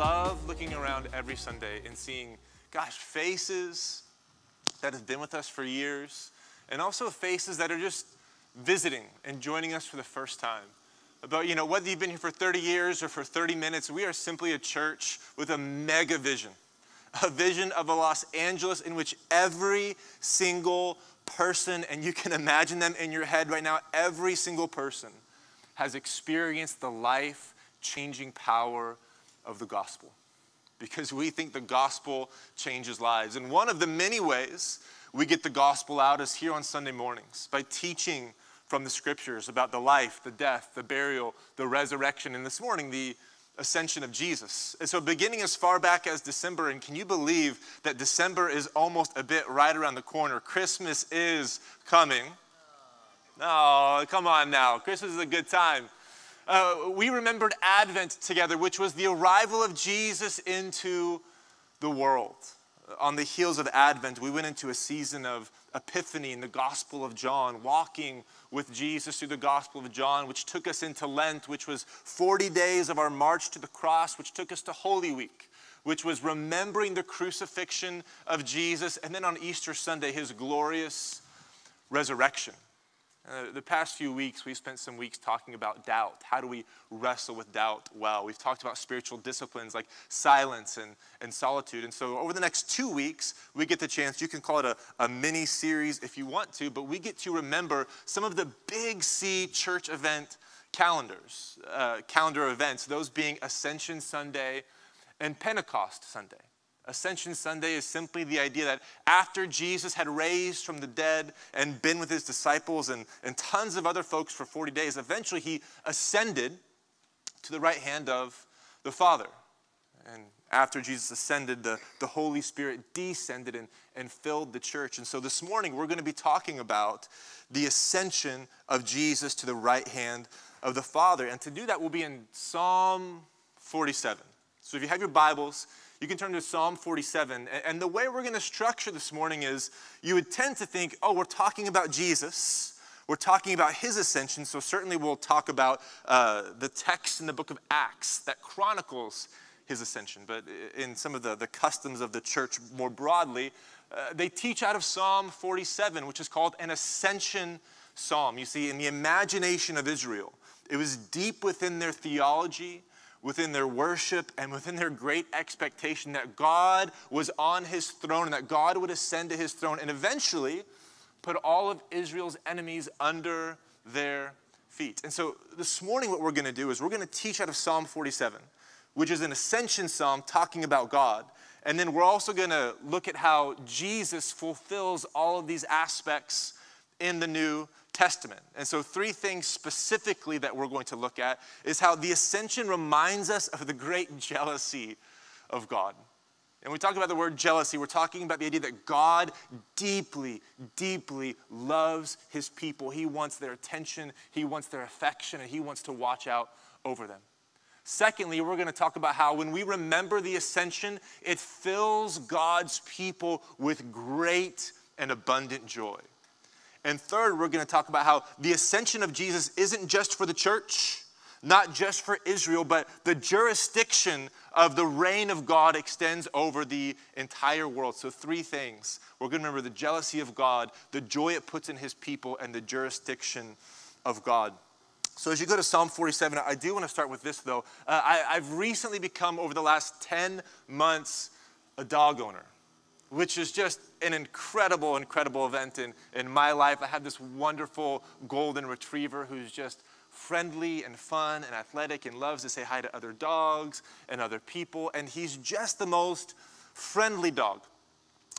love looking around every Sunday and seeing, gosh, faces that have been with us for years, and also faces that are just visiting and joining us for the first time. About, you know, whether you've been here for 30 years or for 30 minutes, we are simply a church with a mega vision. A vision of a Los Angeles in which every single person, and you can imagine them in your head right now, every single person has experienced the life changing power of the gospel. Because we think the gospel changes lives. And one of the many ways we get the gospel out is here on Sunday mornings by teaching from the scriptures about the life, the death, the burial, the resurrection, and this morning, the ascension of Jesus. And so, beginning as far back as December, and can you believe that December is almost a bit right around the corner? Christmas is coming. Oh, come on now. Christmas is a good time. Uh, we remembered Advent together, which was the arrival of Jesus into the world on the heels of Advent, we went into a season of Epiphany in the Gospel of John, walking with Jesus through the Gospel of John, which took us into Lent, which was 40 days of our march to the cross, which took us to Holy Week, which was remembering the crucifixion of Jesus, and then on Easter Sunday, his glorious resurrection. Uh, the past few weeks, we've spent some weeks talking about doubt. How do we wrestle with doubt well? We've talked about spiritual disciplines like silence and, and solitude. And so, over the next two weeks, we get the chance, you can call it a, a mini series if you want to, but we get to remember some of the big C church event calendars, uh, calendar events, those being Ascension Sunday and Pentecost Sunday. Ascension Sunday is simply the idea that after Jesus had raised from the dead and been with his disciples and, and tons of other folks for 40 days, eventually he ascended to the right hand of the Father. And after Jesus ascended, the, the Holy Spirit descended and, and filled the church. And so this morning we're going to be talking about the ascension of Jesus to the right hand of the Father. And to do that, we'll be in Psalm 47. So if you have your Bibles, you can turn to Psalm 47. And the way we're going to structure this morning is you would tend to think, oh, we're talking about Jesus. We're talking about his ascension, so certainly we'll talk about uh, the text in the book of Acts that chronicles his ascension. But in some of the, the customs of the church more broadly, uh, they teach out of Psalm 47, which is called an ascension psalm. You see, in the imagination of Israel, it was deep within their theology within their worship and within their great expectation that God was on his throne and that God would ascend to his throne and eventually put all of Israel's enemies under their feet. And so this morning, what we're going to do is we're going to teach out of Psalm 47, which is an ascension psalm talking about God. And then we're also going to look at how Jesus fulfills all of these aspects in the New Testament. And so, three things specifically that we're going to look at is how the ascension reminds us of the great jealousy of God. And we talk about the word jealousy, we're talking about the idea that God deeply, deeply loves his people. He wants their attention, he wants their affection, and he wants to watch out over them. Secondly, we're going to talk about how when we remember the ascension, it fills God's people with great and abundant joy. And third, we're going to talk about how the ascension of Jesus isn't just for the church, not just for Israel, but the jurisdiction of the reign of God extends over the entire world. So, three things. We're going to remember the jealousy of God, the joy it puts in his people, and the jurisdiction of God. So, as you go to Psalm 47, I do want to start with this, though. Uh, I, I've recently become, over the last 10 months, a dog owner which is just an incredible, incredible event in, in my life. I have this wonderful golden retriever who's just friendly and fun and athletic and loves to say hi to other dogs and other people. And he's just the most friendly dog.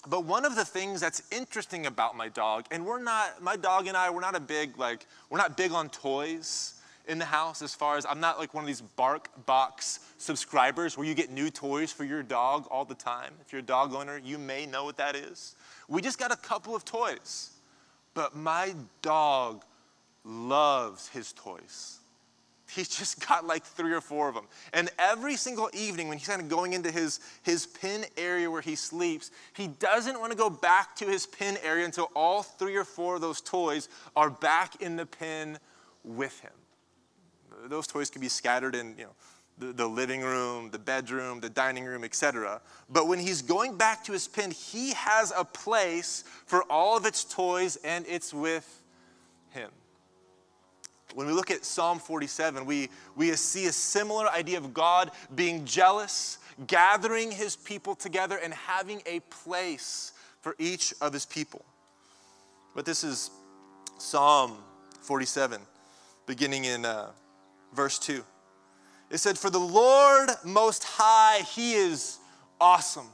But one of the things that's interesting about my dog, and we're not, my dog and I, we're not a big, like, we're not big on toys in the house as far as I'm not like one of these bark box subscribers where you get new toys for your dog all the time. If you're a dog owner, you may know what that is. We just got a couple of toys, but my dog loves his toys. He's just got like three or four of them. And every single evening when he's kind of going into his, his pen area where he sleeps, he doesn't want to go back to his pen area until all three or four of those toys are back in the pen with him those toys can be scattered in, you know, the, the living room, the bedroom, the dining room, etc. But when he's going back to his pen, he has a place for all of its toys and it's with him. When we look at Psalm 47, we, we see a similar idea of God being jealous, gathering his people together, and having a place for each of his people. But this is Psalm 47, beginning in uh, verse 2. It said, For the Lord Most High, He is awesome.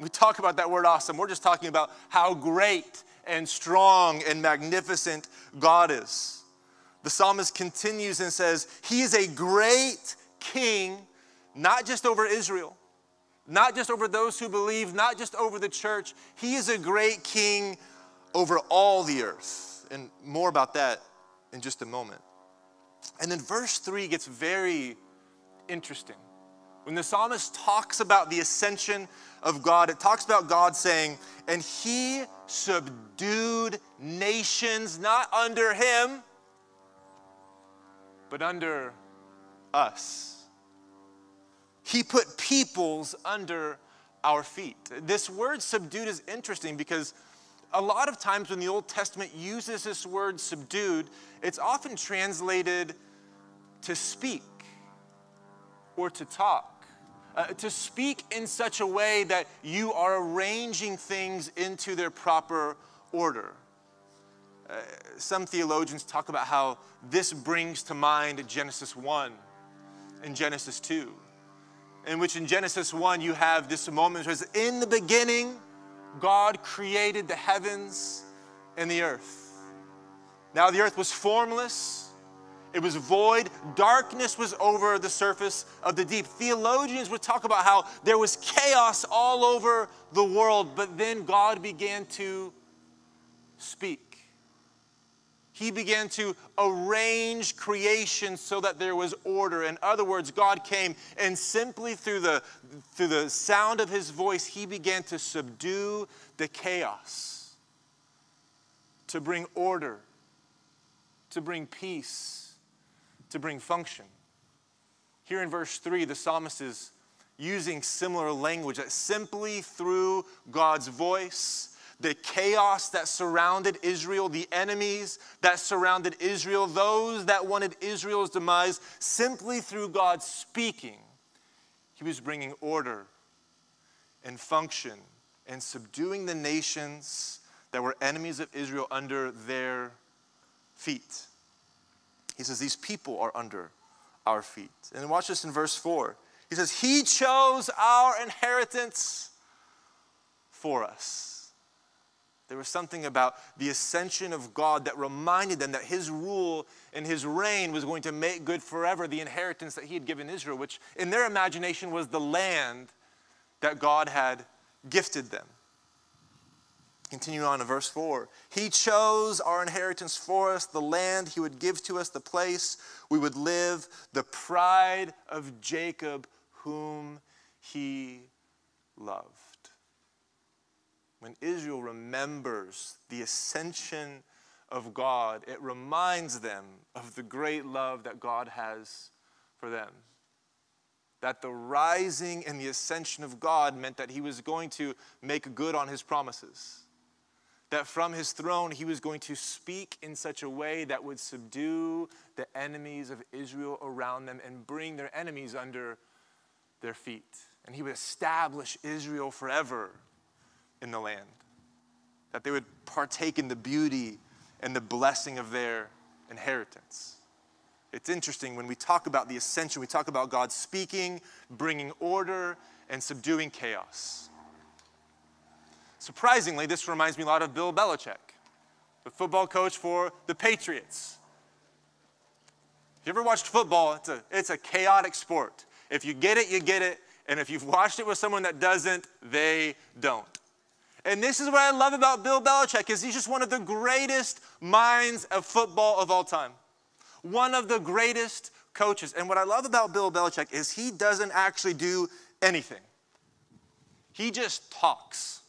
We talk about that word awesome. We're just talking about how great and strong and magnificent God is. The psalmist continues and says, He is a great king, not just over Israel, not just over those who believe, not just over the church. He is a great king over all the earth. And more about that in just a moment. And then verse 3 gets very interesting. When the psalmist talks about the ascension of God, it talks about God saying, And he subdued nations not under him, but under us. He put peoples under our feet. This word subdued is interesting because a lot of times when the Old Testament uses this word subdued, it's often translated to speak or to talk. Uh, to speak in such a way that you are arranging things into their proper order. Uh, some theologians talk about how this brings to mind Genesis 1 and Genesis 2, in which in Genesis 1 you have this moment where in the beginning, God created the heavens and the earth. Now the earth was formless, it was void, darkness was over the surface of the deep. Theologians would talk about how there was chaos all over the world, but then God began to speak. He began to arrange creation so that there was order. In other words, God came and simply through the, through the sound of his voice, he began to subdue the chaos, to bring order, to bring peace, to bring function. Here in verse 3, the psalmist is using similar language that simply through God's voice, the chaos that surrounded Israel, the enemies that surrounded Israel, those that wanted Israel's demise, simply through God speaking, He was bringing order and function and subduing the nations that were enemies of Israel under their feet. He says, These people are under our feet. And watch this in verse 4. He says, He chose our inheritance for us. There was something about the ascension of God that reminded them that his rule and his reign was going to make good forever the inheritance that he had given Israel, which in their imagination was the land that God had gifted them. Continue on to verse 4. He chose our inheritance for us, the land he would give to us, the place we would live, the pride of Jacob, whom he loved when Israel remembers the ascension of God, it reminds them of the great love that God has for them. That the rising and the ascension of God meant that he was going to make good on his promises. That from his throne he was going to speak in such a way that would subdue the enemies of Israel around them and bring their enemies under their feet. And he would establish Israel forever in the land, that they would partake in the beauty and the blessing of their inheritance. It's interesting when we talk about the ascension, we talk about God speaking, bringing order, and subduing chaos. Surprisingly, this reminds me a lot of Bill Belichick, the football coach for the Patriots. If you ever watched football, it's a, it's a chaotic sport. If you get it, you get it. And if you've watched it with someone that doesn't, they don't. And this is what I love about Bill Belichick is he's just one of the greatest minds of football of all time. One of the greatest coaches. And what I love about Bill Belichick is he doesn't actually do anything. He just talks.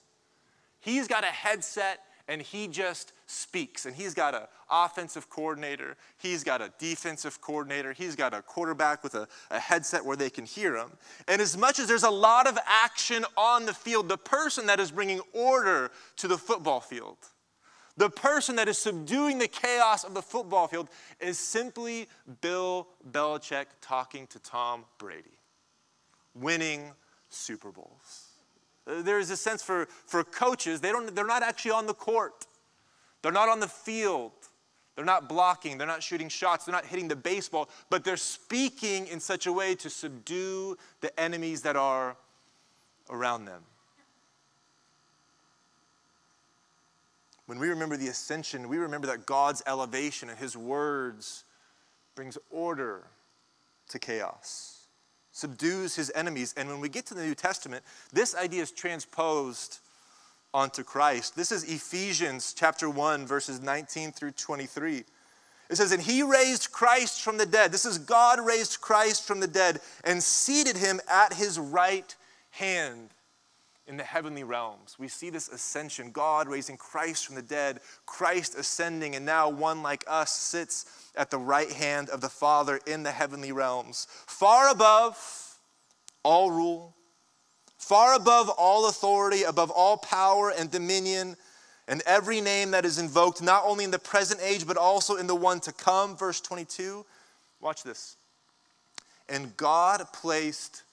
He's got a headset and he just speaks. And he's got an offensive coordinator, he's got a defensive coordinator, he's got a quarterback with a, a, headset where they can hear him. And as much as there's a lot of action on the field, the person that is bringing order to the football field, the person that is subduing the chaos of the football field is simply Bill Belichick talking to Tom Brady, winning Super Bowls. Uh, There's a sense for, for coaches, they don't, they're not actually on the court. They're not on the field. They're not blocking. They're not shooting shots. They're not hitting the baseball, but they're speaking in such a way to subdue the enemies that are around them. When we remember the ascension, we remember that God's elevation and his words brings order to chaos subdues his enemies. And when we get to the New Testament, this idea is transposed onto Christ. This is Ephesians chapter 1, verses 19 through 23. It says, And he raised Christ from the dead. This is God raised Christ from the dead and seated him at his right hand in the heavenly realms. We see this ascension God raising Christ from the dead, Christ ascending, and now one like us sits at the right hand of the Father in the heavenly realms, far above all rule, far above all authority, above all power and dominion, and every name that is invoked, not only in the present age, but also in the one to come. Verse 22. Watch this. And God placed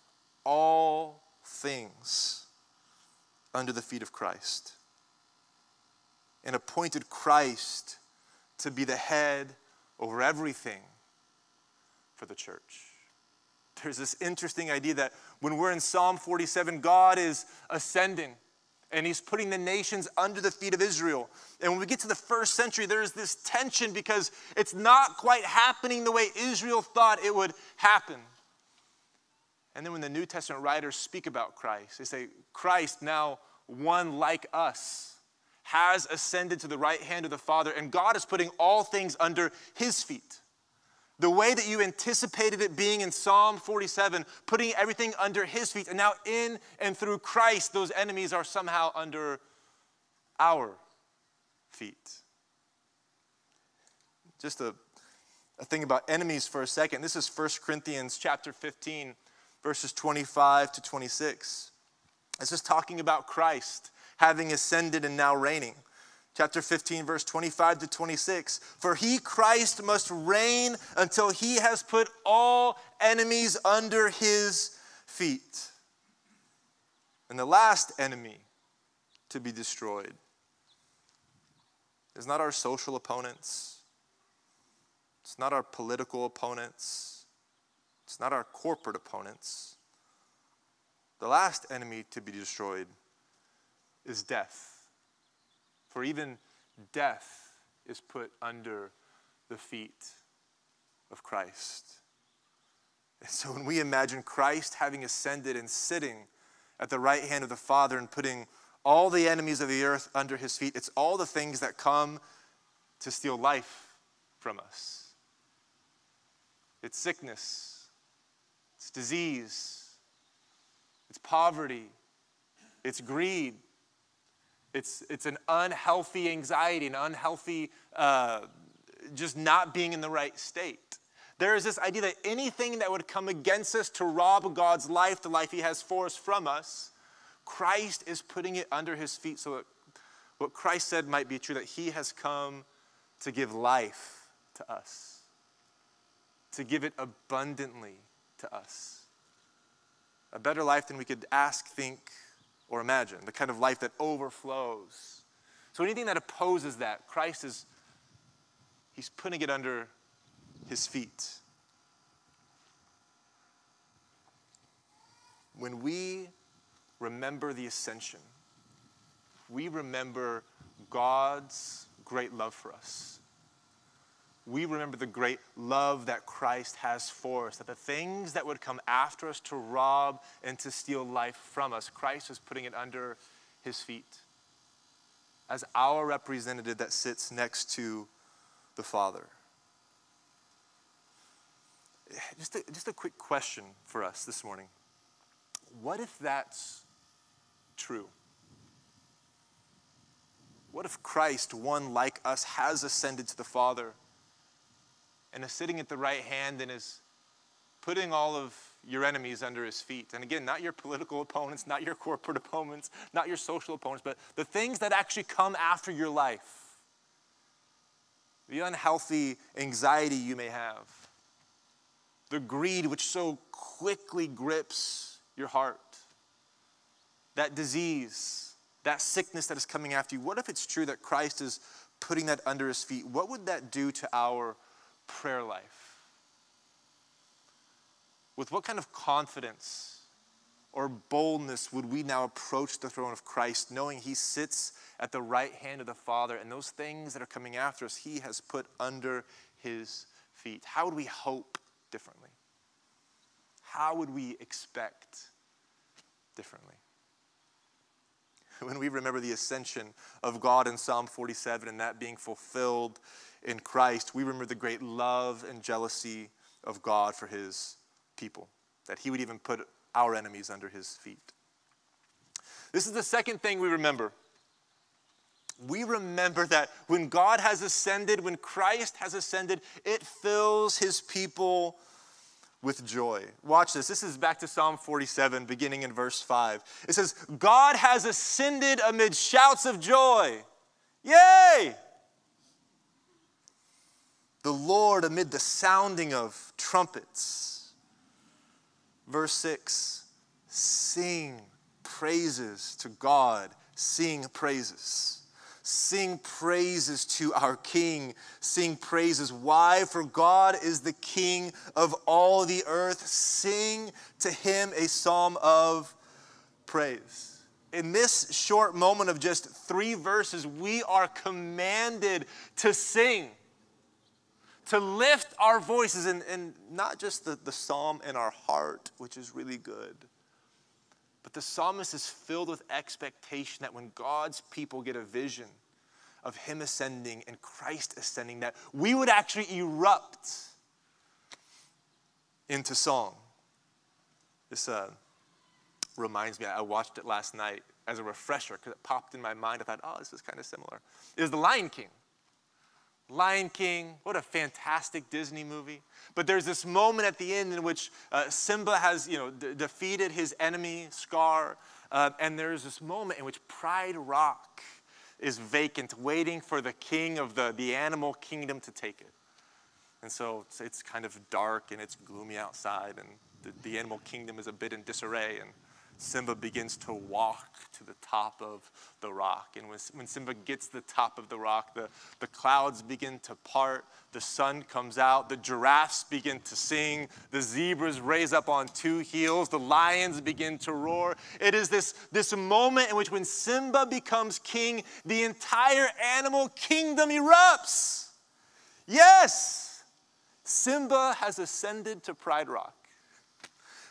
all things under the feet of Christ and appointed Christ to be the head over everything for the church. There's this interesting idea that when we're in Psalm 47, God is ascending and he's putting the nations under the feet of Israel. And when we get to the first century, there's this tension because it's not quite happening the way Israel thought it would happen. And then when the New Testament writers speak about Christ, they say, Christ, now one like us, has ascended to the right hand of the Father, and God is putting all things under his feet. The way that you anticipated it being in Psalm 47, putting everything under his feet, and now in and through Christ, those enemies are somehow under our feet. Just a, a thing about enemies for a second. This is 1 Corinthians chapter 15, verses 25 to 26. This is talking about Christ having ascended and now reigning. Chapter 15, verse 25 to 26. For he, Christ, must reign until he has put all enemies under his feet. And the last enemy to be destroyed is not our social opponents, it's not our political opponents, it's not our corporate opponents. The last enemy to be destroyed is death. For even death is put under the feet of Christ. And so when we imagine Christ having ascended and sitting at the right hand of the Father and putting all the enemies of the earth under his feet, it's all the things that come to steal life from us. It's sickness, it's disease, it's poverty, it's greed, it's, it's an unhealthy anxiety, an unhealthy uh, just not being in the right state. There is this idea that anything that would come against us to rob God's life, the life He has for us from us, Christ is putting it under His feet. So that what Christ said might be true that He has come to give life to us, to give it abundantly to us. A better life than we could ask, think, or imagine, the kind of life that overflows. So anything that opposes that, Christ is, he's putting it under his feet. When we remember the ascension, we remember God's great love for us we remember the great love that Christ has for us, that the things that would come after us to rob and to steal life from us, Christ is putting it under his feet as our representative that sits next to the Father. Just a, just a quick question for us this morning. What if that's true? What if Christ, one like us, has ascended to the Father and is sitting at the right hand and is putting all of your enemies under his feet? And again, not your political opponents, not your corporate opponents, not your social opponents, but the things that actually come after your life. The unhealthy anxiety you may have, the greed which so quickly grips your heart, that disease, that sickness that is coming after you. What if it's true that Christ is putting that under his feet? What would that do to our prayer life? With what kind of confidence or boldness would we now approach the throne of Christ, knowing he sits at the right hand of the Father and those things that are coming after us, he has put under his feet? How would we hope differently? How would we expect differently? When we remember the ascension of God in Psalm 47 and that being fulfilled in Christ, we remember the great love and jealousy of God for his people, that he would even put our enemies under his feet. This is the second thing we remember. We remember that when God has ascended, when Christ has ascended, it fills his people with joy. Watch this. This is back to Psalm 47, beginning in verse 5. It says, God has ascended amid shouts of joy. Yay! The Lord amid the sounding of trumpets. Verse 6 Sing praises to God, sing praises. Sing praises to our King. Sing praises. Why? For God is the King of all the earth. Sing to him a psalm of praise. In this short moment of just three verses, we are commanded to sing, to lift our voices, and, and not just the, the psalm in our heart, which is really good but the psalmist is filled with expectation that when God's people get a vision of Him ascending and Christ ascending, that we would actually erupt into song. This uh, reminds me, I watched it last night as a refresher because it popped in my mind. I thought, oh, this is kind of similar. It was The Lion King. Lion King, what a fantastic Disney movie. But there's this moment at the end in which uh, Simba has, you know, d- defeated his enemy, Scar, uh, and there's this moment in which Pride Rock is vacant, waiting for the king of the, the animal kingdom to take it. And so it's, it's kind of dark and it's gloomy outside, and the, the animal kingdom is a bit in disarray. And Simba begins to walk to the top of the rock. And when, when Simba gets to the top of the rock, the, the clouds begin to part, the sun comes out, the giraffes begin to sing, the zebras raise up on two heels, the lions begin to roar. It is this, this moment in which, when Simba becomes king, the entire animal kingdom erupts. Yes, Simba has ascended to Pride Rock.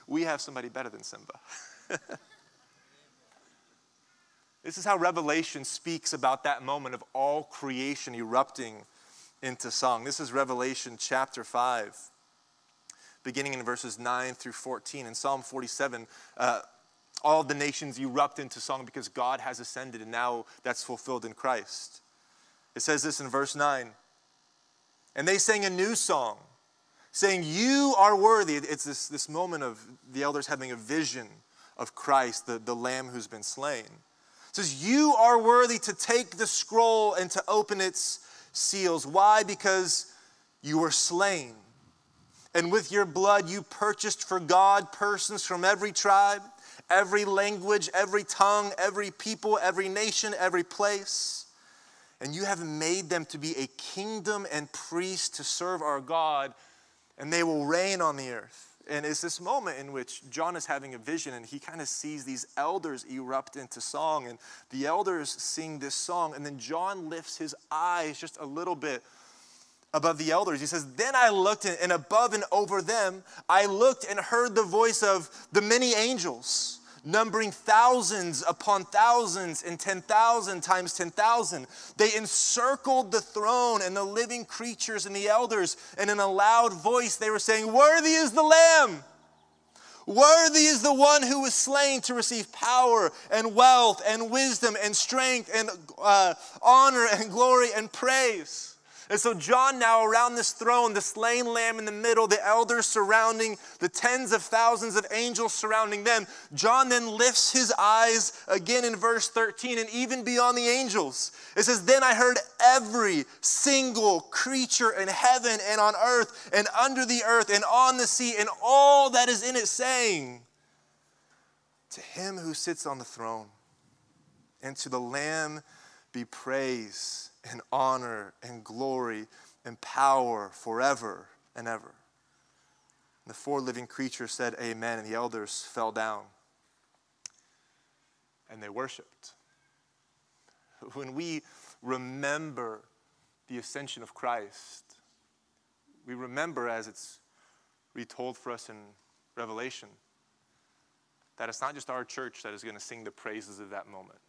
We have somebody better than Simba. this is how Revelation speaks about that moment of all creation erupting into song. This is Revelation chapter 5, beginning in verses 9 through 14. In Psalm 47, uh, all the nations erupt into song because God has ascended, and now that's fulfilled in Christ. It says this in verse 9 And they sang a new song, saying, You are worthy. It's this, this moment of the elders having a vision of Christ, the, the Lamb who's been slain. It says, You are worthy to take the scroll and to open its seals. Why? Because you were slain. And with your blood, you purchased for God persons from every tribe, every language, every tongue, every people, every nation, every place. And you have made them to be a kingdom and priests to serve our God, and they will reign on the earth. And it's this moment in which John is having a vision and he kind of sees these elders erupt into song. And the elders sing this song. And then John lifts his eyes just a little bit above the elders. He says, Then I looked, and above and over them, I looked and heard the voice of the many angels numbering thousands upon thousands and 10,000 times 10,000. They encircled the throne and the living creatures and the elders, and in a loud voice they were saying, Worthy is the Lamb! Worthy is the one who was slain to receive power and wealth and wisdom and strength and uh, honor and glory and praise. And so, John, now around this throne, the slain lamb in the middle, the elders surrounding, the tens of thousands of angels surrounding them, John then lifts his eyes again in verse 13 and even beyond the angels. It says, Then I heard every single creature in heaven and on earth and under the earth and on the sea and all that is in it saying, To him who sits on the throne and to the Lamb be praise and honor and glory and power forever and ever. And the four living creatures said, Amen, and the elders fell down and they worshiped. When we remember the ascension of Christ, we remember, as it's retold for us in Revelation, that it's not just our church that is going to sing the praises of that moment.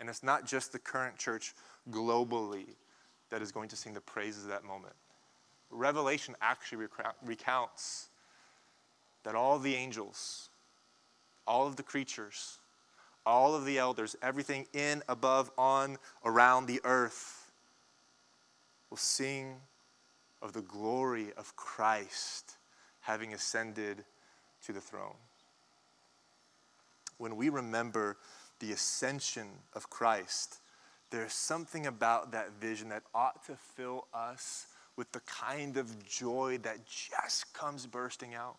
And it's not just the current church globally that is going to sing the praises of that moment. Revelation actually recounts that all the angels, all of the creatures, all of the elders, everything in, above, on, around the earth will sing of the glory of Christ having ascended to the throne. When we remember the ascension of Christ, there's something about that vision that ought to fill us with the kind of joy that just comes bursting out.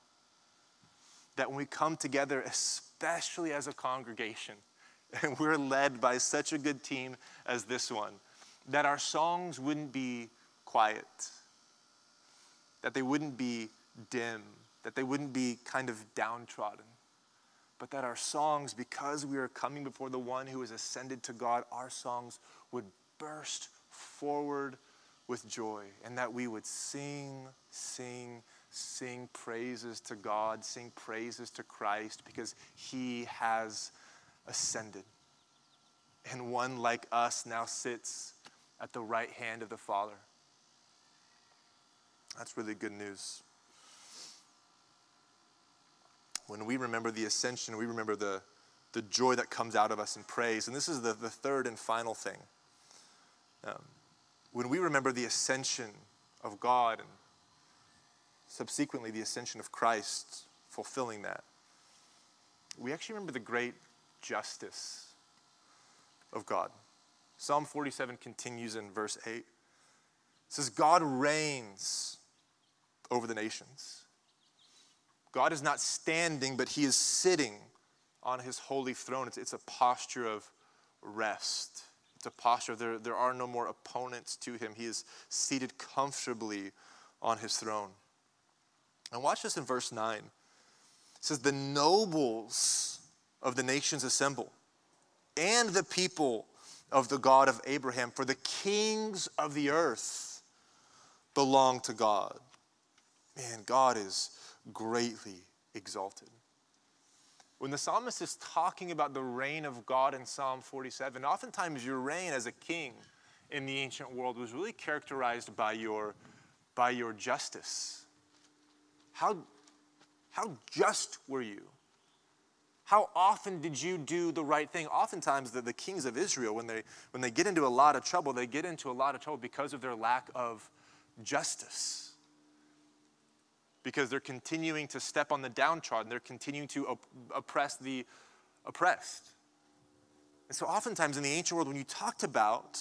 That when we come together, especially as a congregation, and we're led by such a good team as this one, that our songs wouldn't be quiet, that they wouldn't be dim, that they wouldn't be kind of downtrodden, but that our songs, because we are coming before the one who has ascended to God, our songs would burst forward with joy, and that we would sing, sing, sing praises to God, sing praises to Christ, because he has ascended. And one like us now sits at the right hand of the Father. That's really good news. When we remember the ascension, we remember the, the joy that comes out of us in praise. And this is the, the third and final thing. Um, when we remember the ascension of God and subsequently the ascension of Christ, fulfilling that, we actually remember the great justice of God. Psalm 47 continues in verse 8. It says, God reigns over the nations. God is not standing, but he is sitting on his holy throne. It's, it's a posture of rest. It's a posture, there, there are no more opponents to him. He is seated comfortably on his throne. And watch this in verse 9. It says, The nobles of the nations assemble, and the people of the God of Abraham, for the kings of the earth belong to God. Man, God is greatly exalted. When the psalmist is talking about the reign of God in Psalm 47, oftentimes your reign as a king in the ancient world was really characterized by your, by your justice. How, how just were you? How often did you do the right thing? Oftentimes, the, the kings of Israel, when they, when they get into a lot of trouble, they get into a lot of trouble because of their lack of justice because they're continuing to step on the downtrodden, they're continuing to op- oppress the oppressed. And so, oftentimes in the ancient world, when you talked about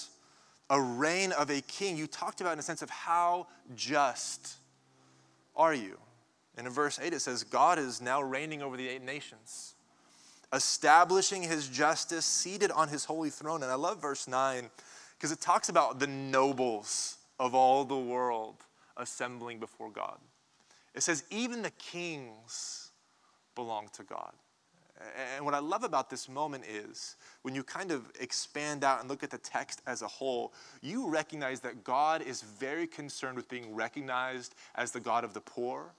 a reign of a king, you talked about in a sense of how just are you. And in verse 8, it says, God is now reigning over the eight nations, establishing his justice, seated on his holy throne. And I love verse 9 because it talks about the nobles of all the world assembling before God. It says, even the kings belong to God. And what I love about this moment is when you kind of expand out and look at the text as a whole, you recognize that God is very concerned with being recognized as the God of the poor,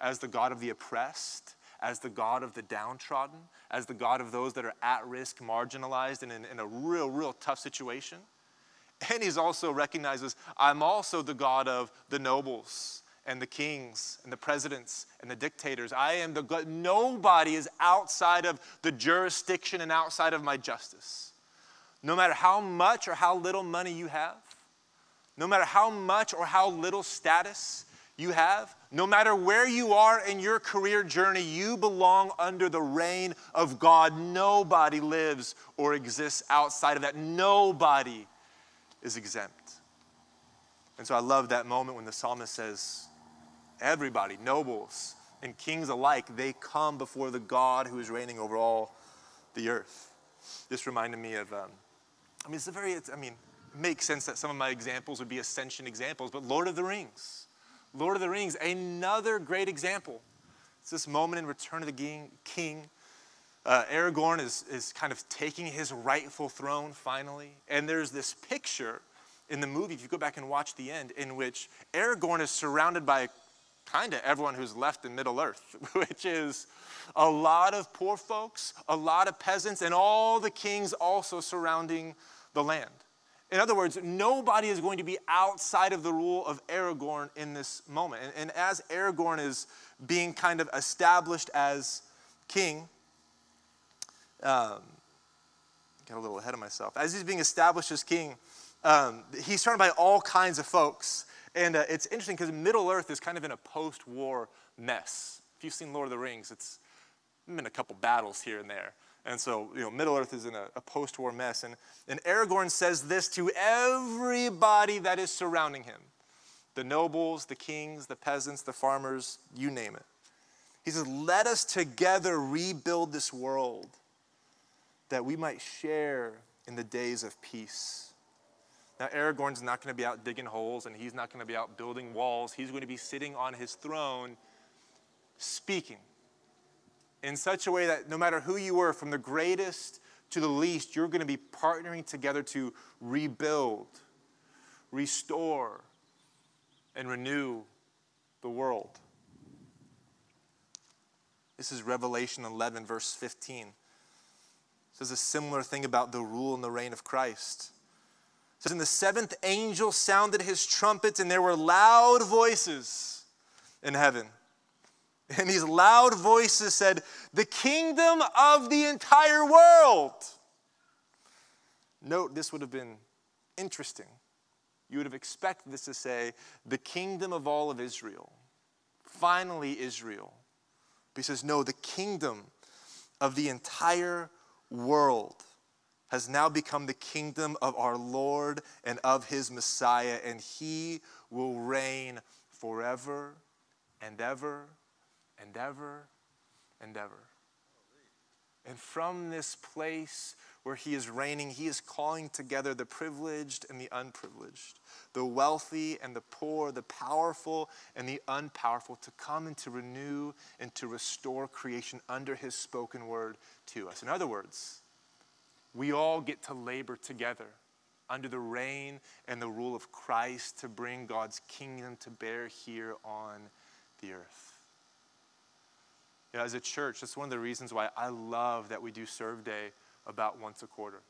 as the God of the oppressed, as the God of the downtrodden, as the God of those that are at risk, marginalized, and in, in a real, real tough situation. And he's also recognizes, I'm also the God of the nobles and the kings and the presidents and the dictators. I am the God. Nobody is outside of the jurisdiction and outside of my justice. No matter how much or how little money you have, no matter how much or how little status you have, no matter where you are in your career journey, you belong under the reign of God. Nobody lives or exists outside of that. Nobody is exempt. And so I love that moment when the psalmist says, Everybody, nobles and kings alike, they come before the God who is reigning over all the earth. This reminded me of, um, I mean, it's a very, it's, I mean, it makes sense that some of my examples would be ascension examples, but Lord of the Rings. Lord of the Rings, another great example. It's this moment in Return of the King. Uh, Aragorn is, is kind of taking his rightful throne finally. And there's this picture in the movie, if you go back and watch the end, in which Aragorn is surrounded by kind of everyone who's left in Middle Earth, which is a lot of poor folks, a lot of peasants, and all the kings also surrounding the land. In other words, nobody is going to be outside of the rule of Aragorn in this moment. And, and as Aragorn is being kind of established as king, um, got a little ahead of myself. As he's being established as king, um, he's surrounded by all kinds of folks. And uh, it's interesting because Middle Earth is kind of in a post war mess. If you've seen Lord of the Rings, it's been a couple battles here and there. And so, you know, Middle Earth is in a, a post war mess. And, and Aragorn says this to everybody that is surrounding him the nobles, the kings, the peasants, the farmers, you name it. He says, Let us together rebuild this world that we might share in the days of peace. Now, Aragorn's not going to be out digging holes and he's not going to be out building walls. He's going to be sitting on his throne speaking in such a way that no matter who you were, from the greatest to the least, you're going to be partnering together to rebuild, restore, and renew the world. This is Revelation 11, verse 15. It says a similar thing about the rule and the reign of Christ says, And the seventh angel sounded his trumpet, and there were loud voices in heaven. And these loud voices said, The kingdom of the entire world. Note, this would have been interesting. You would have expected this to say, The kingdom of all of Israel. Finally, Israel. But he says, No, the kingdom of the entire world has now become the kingdom of our Lord and of his Messiah, and he will reign forever and ever and ever and ever. And from this place where he is reigning, he is calling together the privileged and the unprivileged, the wealthy and the poor, the powerful and the unpowerful to come and to renew and to restore creation under his spoken word to us. In other words, we all get to labor together under the reign and the rule of Christ to bring God's kingdom to bear here on the earth. You know, as a church, that's one of the reasons why I love that we do Serve Day about once a quarter.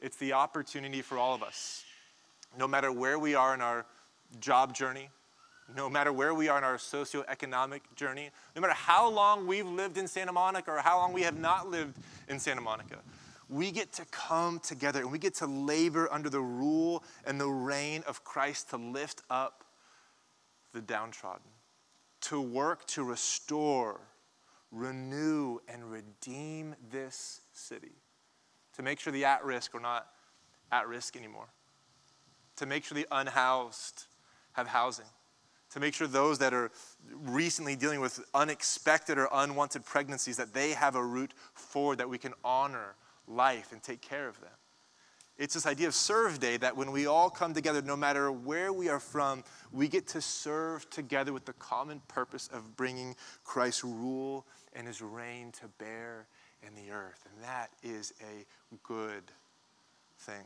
It's the opportunity for all of us, no matter where we are in our job journey, no matter where we are in our socioeconomic journey, no matter how long we've lived in Santa Monica or how long we have not lived in Santa Monica we get to come together and we get to labor under the rule and the reign of Christ to lift up the downtrodden, to work to restore, renew, and redeem this city, to make sure the at risk are not at risk anymore, to make sure the unhoused have housing. To make sure those that are recently dealing with unexpected or unwanted pregnancies that they have a route forward that we can honor life and take care of them. It's this idea of serve day that when we all come together, no matter where we are from, we get to serve together with the common purpose of bringing Christ's rule and his reign to bear in the earth. And that is a good thing.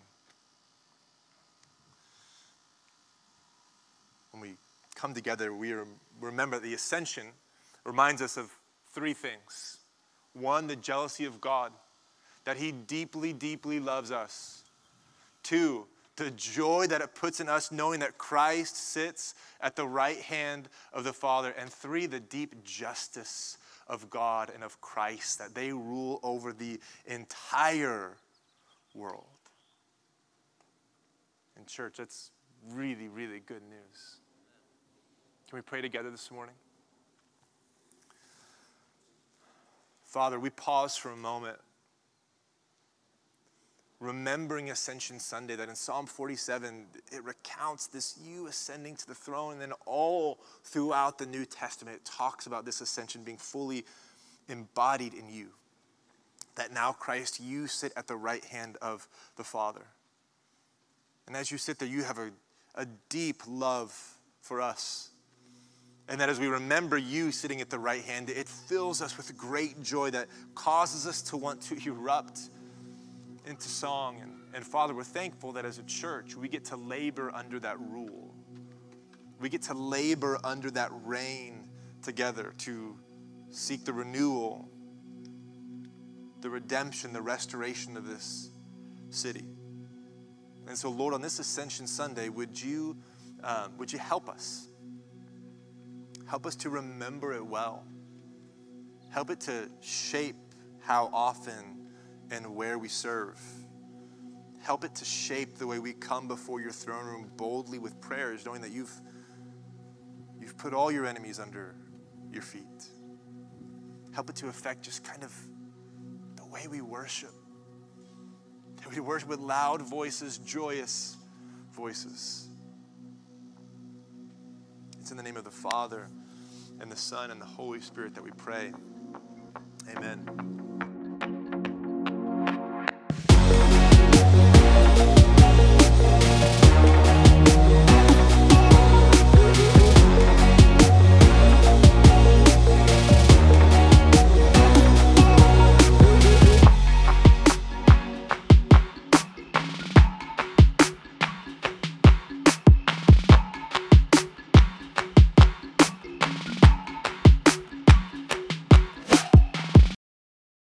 When we come together, we remember the ascension reminds us of three things. One, the jealousy of God that he deeply, deeply loves us. Two, the joy that it puts in us knowing that Christ sits at the right hand of the Father. And three, the deep justice of God and of Christ, that they rule over the entire world. In church, that's really, really good news. Can we pray together this morning? Father, we pause for a moment remembering Ascension Sunday, that in Psalm 47, it recounts this you ascending to the throne. And then all throughout the New Testament, it talks about this ascension being fully embodied in you. That now, Christ, you sit at the right hand of the Father. And as you sit there, you have a, a deep love for us. And that as we remember you sitting at the right hand, it fills us with great joy that causes us to want to erupt into song. And, and Father, we're thankful that as a church, we get to labor under that rule. We get to labor under that reign together to seek the renewal, the redemption, the restoration of this city. And so, Lord, on this Ascension Sunday, would you, um, would you help us? Help us to remember it well. Help it to shape how often and where we serve. Help it to shape the way we come before your throne room boldly with prayers, knowing that you've, you've put all your enemies under your feet. Help it to affect just kind of the way we worship. That we worship with loud voices, joyous voices. It's in the name of the Father and the Son and the Holy Spirit that we pray. Amen.